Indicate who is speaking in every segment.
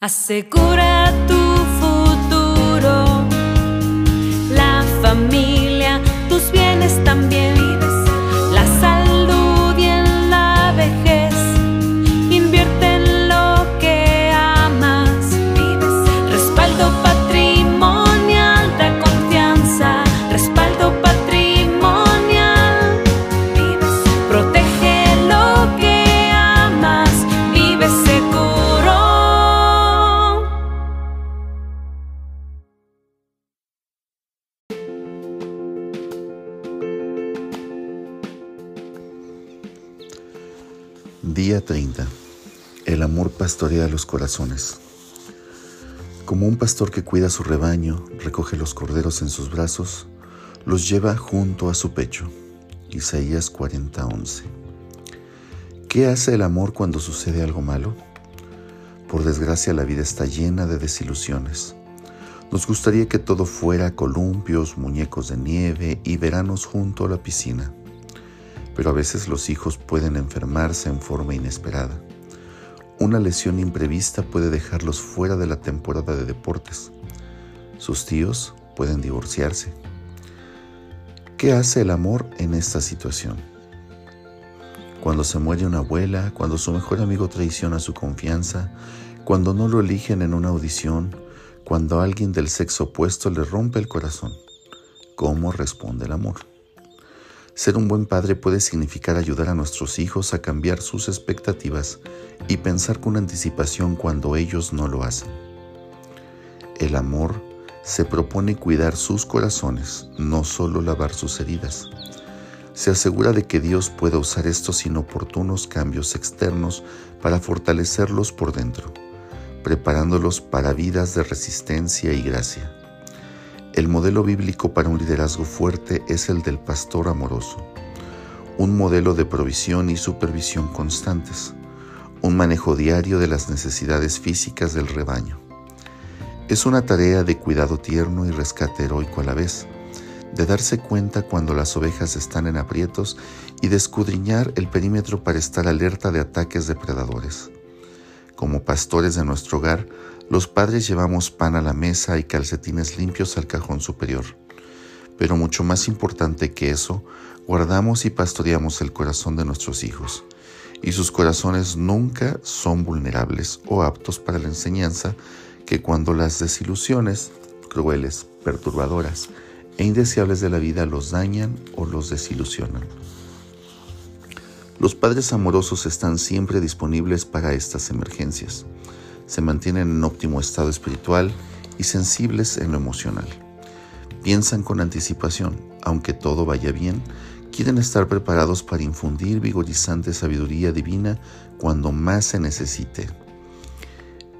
Speaker 1: Asegura tu futuro, la familia,
Speaker 2: Día 30. El amor pastorea los corazones. Como un pastor que cuida su rebaño, recoge los corderos en sus brazos, los lleva junto a su pecho. Isaías 40:11. ¿Qué hace el amor cuando sucede algo malo? Por desgracia la vida está llena de desilusiones. Nos gustaría que todo fuera columpios, muñecos de nieve y veranos junto a la piscina pero a veces los hijos pueden enfermarse en forma inesperada. Una lesión imprevista puede dejarlos fuera de la temporada de deportes. Sus tíos pueden divorciarse. ¿Qué hace el amor en esta situación? Cuando se muere una abuela, cuando su mejor amigo traiciona su confianza, cuando no lo eligen en una audición, cuando alguien del sexo opuesto le rompe el corazón. ¿Cómo responde el amor? Ser un buen padre puede significar ayudar a nuestros hijos a cambiar sus expectativas y pensar con anticipación cuando ellos no lo hacen. El amor se propone cuidar sus corazones, no solo lavar sus heridas. Se asegura de que Dios pueda usar estos inoportunos cambios externos para fortalecerlos por dentro, preparándolos para vidas de resistencia y gracia. El modelo bíblico para un liderazgo fuerte es el del pastor amoroso, un modelo de provisión y supervisión constantes, un manejo diario de las necesidades físicas del rebaño. Es una tarea de cuidado tierno y rescate heroico a la vez, de darse cuenta cuando las ovejas están en aprietos y de escudriñar el perímetro para estar alerta de ataques depredadores. Como pastores de nuestro hogar, los padres llevamos pan a la mesa y calcetines limpios al cajón superior. Pero mucho más importante que eso, guardamos y pastoreamos el corazón de nuestros hijos. Y sus corazones nunca son vulnerables o aptos para la enseñanza que cuando las desilusiones, crueles, perturbadoras e indeseables de la vida los dañan o los desilusionan. Los padres amorosos están siempre disponibles para estas emergencias se mantienen en óptimo estado espiritual y sensibles en lo emocional. Piensan con anticipación, aunque todo vaya bien, quieren estar preparados para infundir vigorizante sabiduría divina cuando más se necesite.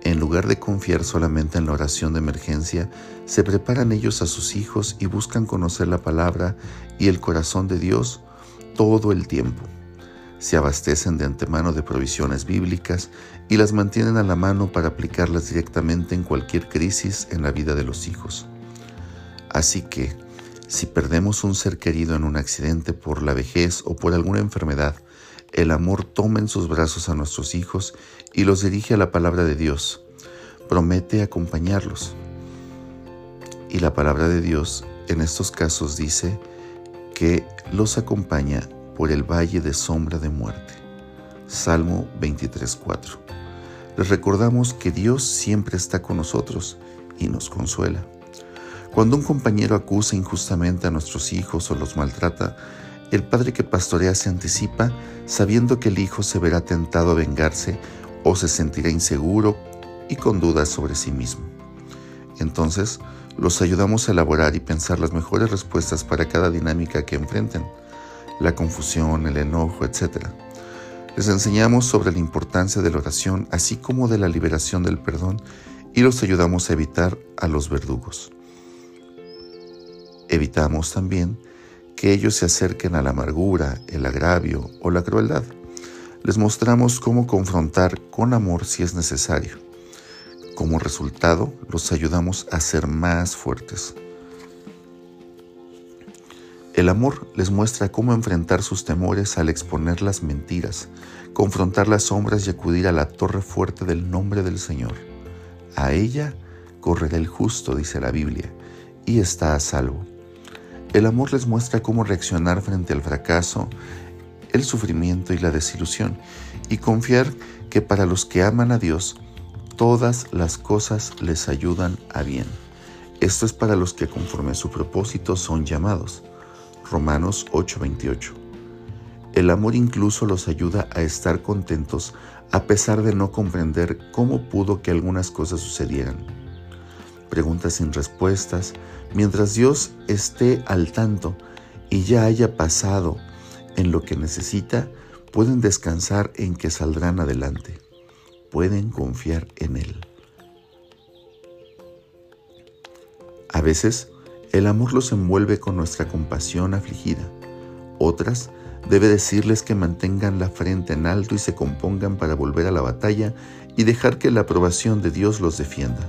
Speaker 2: En lugar de confiar solamente en la oración de emergencia, se preparan ellos a sus hijos y buscan conocer la palabra y el corazón de Dios todo el tiempo se abastecen de antemano de provisiones bíblicas y las mantienen a la mano para aplicarlas directamente en cualquier crisis en la vida de los hijos. Así que, si perdemos un ser querido en un accidente por la vejez o por alguna enfermedad, el amor toma en sus brazos a nuestros hijos y los dirige a la palabra de Dios. Promete acompañarlos. Y la palabra de Dios en estos casos dice que los acompaña por el valle de sombra de muerte. Salmo 23.4. Les recordamos que Dios siempre está con nosotros y nos consuela. Cuando un compañero acusa injustamente a nuestros hijos o los maltrata, el padre que pastorea se anticipa sabiendo que el hijo se verá tentado a vengarse o se sentirá inseguro y con dudas sobre sí mismo. Entonces, los ayudamos a elaborar y pensar las mejores respuestas para cada dinámica que enfrenten la confusión, el enojo, etc. Les enseñamos sobre la importancia de la oración, así como de la liberación del perdón, y los ayudamos a evitar a los verdugos. Evitamos también que ellos se acerquen a la amargura, el agravio o la crueldad. Les mostramos cómo confrontar con amor si es necesario. Como resultado, los ayudamos a ser más fuertes. El amor les muestra cómo enfrentar sus temores al exponer las mentiras, confrontar las sombras y acudir a la torre fuerte del nombre del Señor. A ella correrá el justo, dice la Biblia, y está a salvo. El amor les muestra cómo reaccionar frente al fracaso, el sufrimiento y la desilusión, y confiar que para los que aman a Dios, todas las cosas les ayudan a bien. Esto es para los que conforme a su propósito son llamados. Romanos 8:28. El amor incluso los ayuda a estar contentos a pesar de no comprender cómo pudo que algunas cosas sucedieran. Preguntas sin respuestas, mientras Dios esté al tanto y ya haya pasado en lo que necesita, pueden descansar en que saldrán adelante. Pueden confiar en Él. A veces, el amor los envuelve con nuestra compasión afligida. Otras, debe decirles que mantengan la frente en alto y se compongan para volver a la batalla y dejar que la aprobación de Dios los defienda.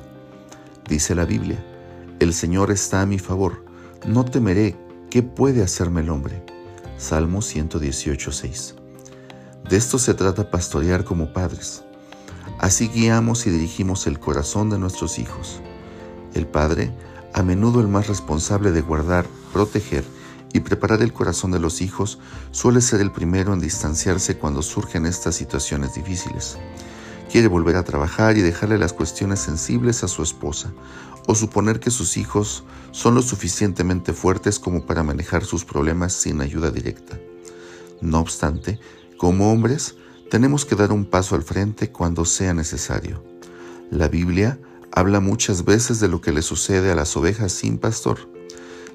Speaker 2: Dice la Biblia, el Señor está a mi favor, no temeré, ¿qué puede hacerme el hombre? Salmo 118, 6. De esto se trata pastorear como padres. Así guiamos y dirigimos el corazón de nuestros hijos. El padre, a menudo el más responsable de guardar, proteger y preparar el corazón de los hijos, suele ser el primero en distanciarse cuando surgen estas situaciones difíciles. Quiere volver a trabajar y dejarle las cuestiones sensibles a su esposa, o suponer que sus hijos son lo suficientemente fuertes como para manejar sus problemas sin ayuda directa. No obstante, como hombres, tenemos que dar un paso al frente cuando sea necesario. La Biblia habla muchas veces de lo que le sucede a las ovejas sin pastor.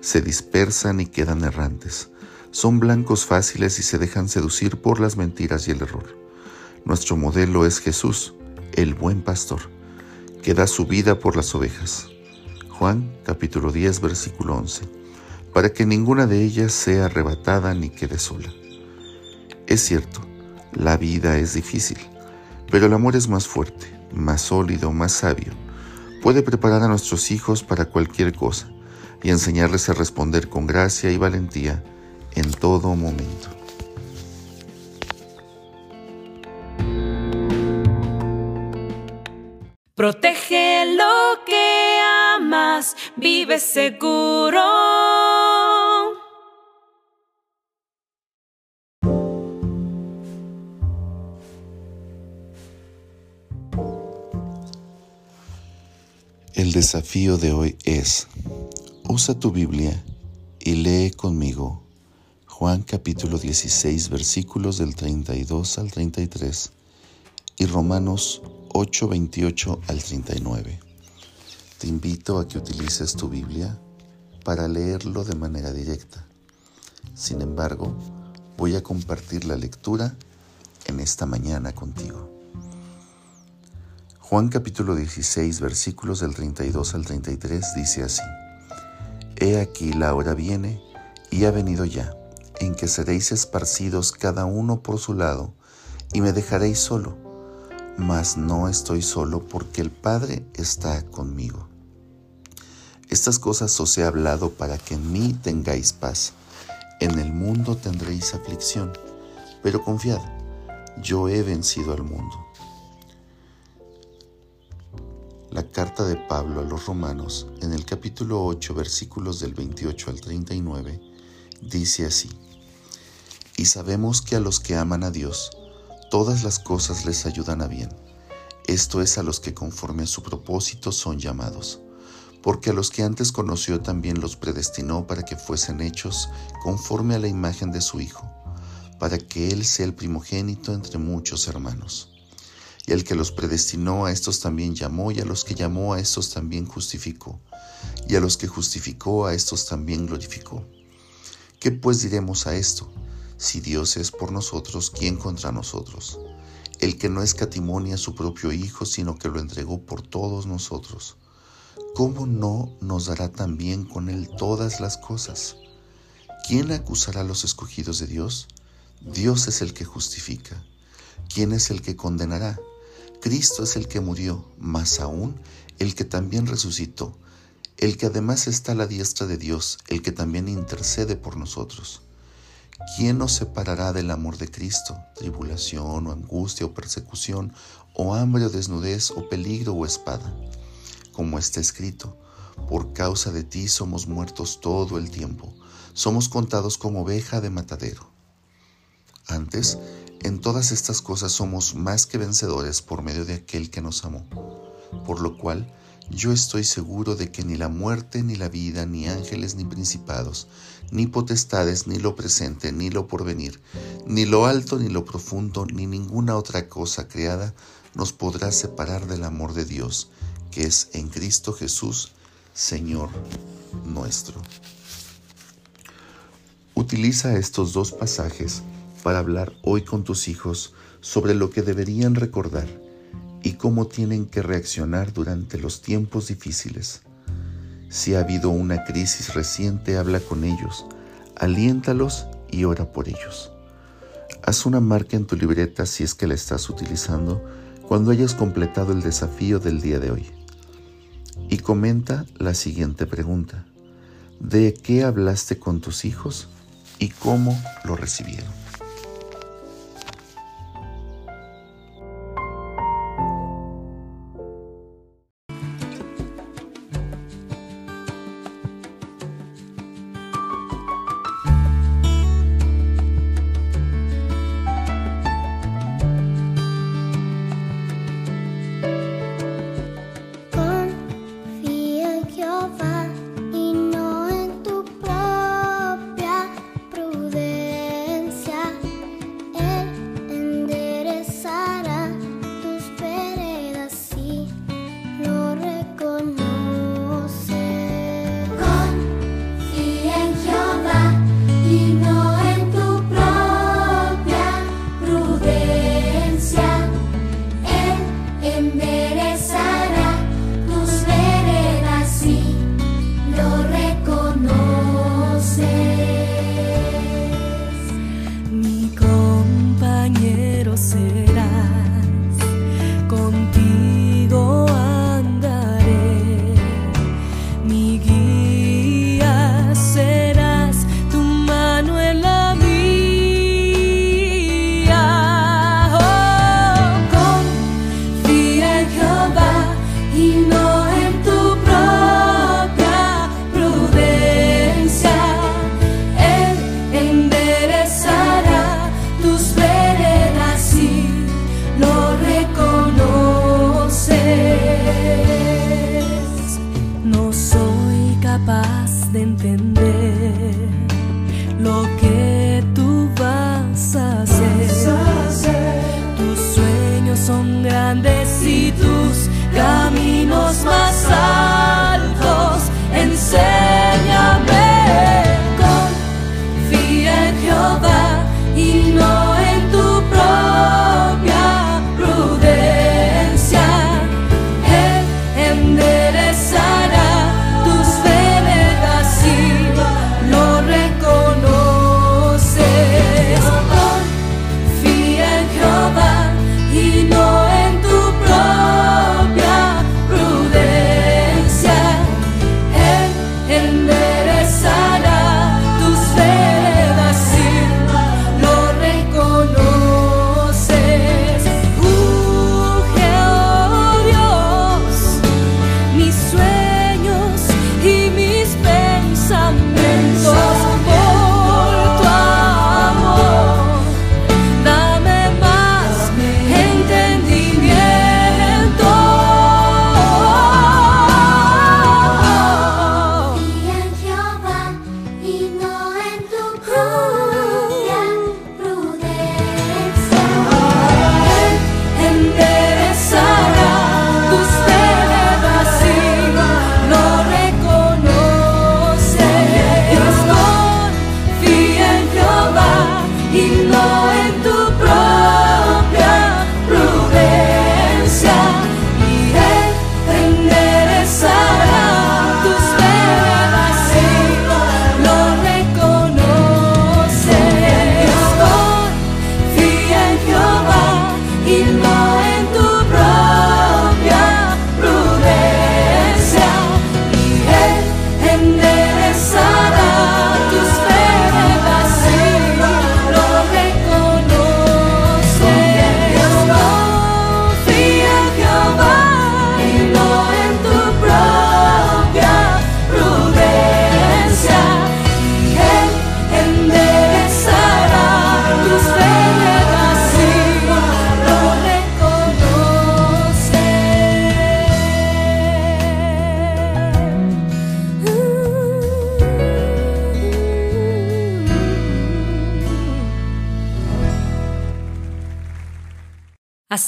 Speaker 2: Se dispersan y quedan errantes. Son blancos fáciles y se dejan seducir por las mentiras y el error. Nuestro modelo es Jesús, el buen pastor, que da su vida por las ovejas. Juan capítulo 10 versículo 11, para que ninguna de ellas sea arrebatada ni quede sola. Es cierto, la vida es difícil, pero el amor es más fuerte, más sólido, más sabio. Puede preparar a nuestros hijos para cualquier cosa y enseñarles a responder con gracia y valentía en todo momento.
Speaker 1: Protege lo que amas, vive seguro.
Speaker 2: El desafío de hoy es, usa tu Biblia y lee conmigo Juan capítulo 16 versículos del 32 al 33 y Romanos 8 28 al 39. Te invito a que utilices tu Biblia para leerlo de manera directa. Sin embargo, voy a compartir la lectura en esta mañana contigo. Juan capítulo 16 versículos del 32 al 33 dice así, He aquí la hora viene y ha venido ya, en que seréis esparcidos cada uno por su lado, y me dejaréis solo, mas no estoy solo porque el Padre está conmigo. Estas cosas os he hablado para que en mí tengáis paz. En el mundo tendréis aflicción, pero confiad, yo he vencido al mundo. La carta de Pablo a los romanos en el capítulo 8 versículos del 28 al 39 dice así, Y sabemos que a los que aman a Dios, todas las cosas les ayudan a bien. Esto es a los que conforme a su propósito son llamados. Porque a los que antes conoció también los predestinó para que fuesen hechos conforme a la imagen de su Hijo, para que Él sea el primogénito entre muchos hermanos. Y el que los predestinó a estos también llamó, y a los que llamó a estos también justificó, y a los que justificó a estos también glorificó. ¿Qué pues diremos a esto? Si Dios es por nosotros, ¿quién contra nosotros? El que no escatimonia a su propio Hijo, sino que lo entregó por todos nosotros. ¿Cómo no nos dará también con Él todas las cosas? ¿Quién acusará a los escogidos de Dios? Dios es el que justifica. ¿Quién es el que condenará? Cristo es el que murió, más aún el que también resucitó, el que además está a la diestra de Dios, el que también intercede por nosotros. ¿Quién nos separará del amor de Cristo? ¿Tribulación o angustia o persecución o hambre o desnudez o peligro o espada. Como está escrito, por causa de ti somos muertos todo el tiempo, somos contados como oveja de matadero. Antes, en todas estas cosas somos más que vencedores por medio de aquel que nos amó, por lo cual yo estoy seguro de que ni la muerte, ni la vida, ni ángeles, ni principados, ni potestades, ni lo presente, ni lo porvenir, ni lo alto, ni lo profundo, ni ninguna otra cosa creada nos podrá separar del amor de Dios, que es en Cristo Jesús, Señor nuestro. Utiliza estos dos pasajes para hablar hoy con tus hijos sobre lo que deberían recordar y cómo tienen que reaccionar durante los tiempos difíciles. Si ha habido una crisis reciente, habla con ellos, aliéntalos y ora por ellos. Haz una marca en tu libreta si es que la estás utilizando cuando hayas completado el desafío del día de hoy. Y comenta la siguiente pregunta. ¿De qué hablaste con tus hijos y cómo lo recibieron?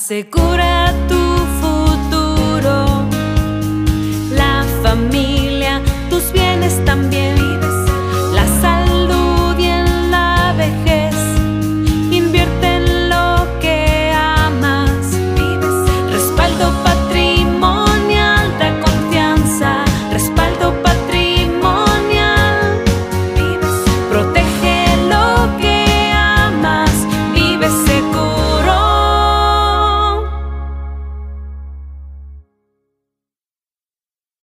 Speaker 1: Asegura tu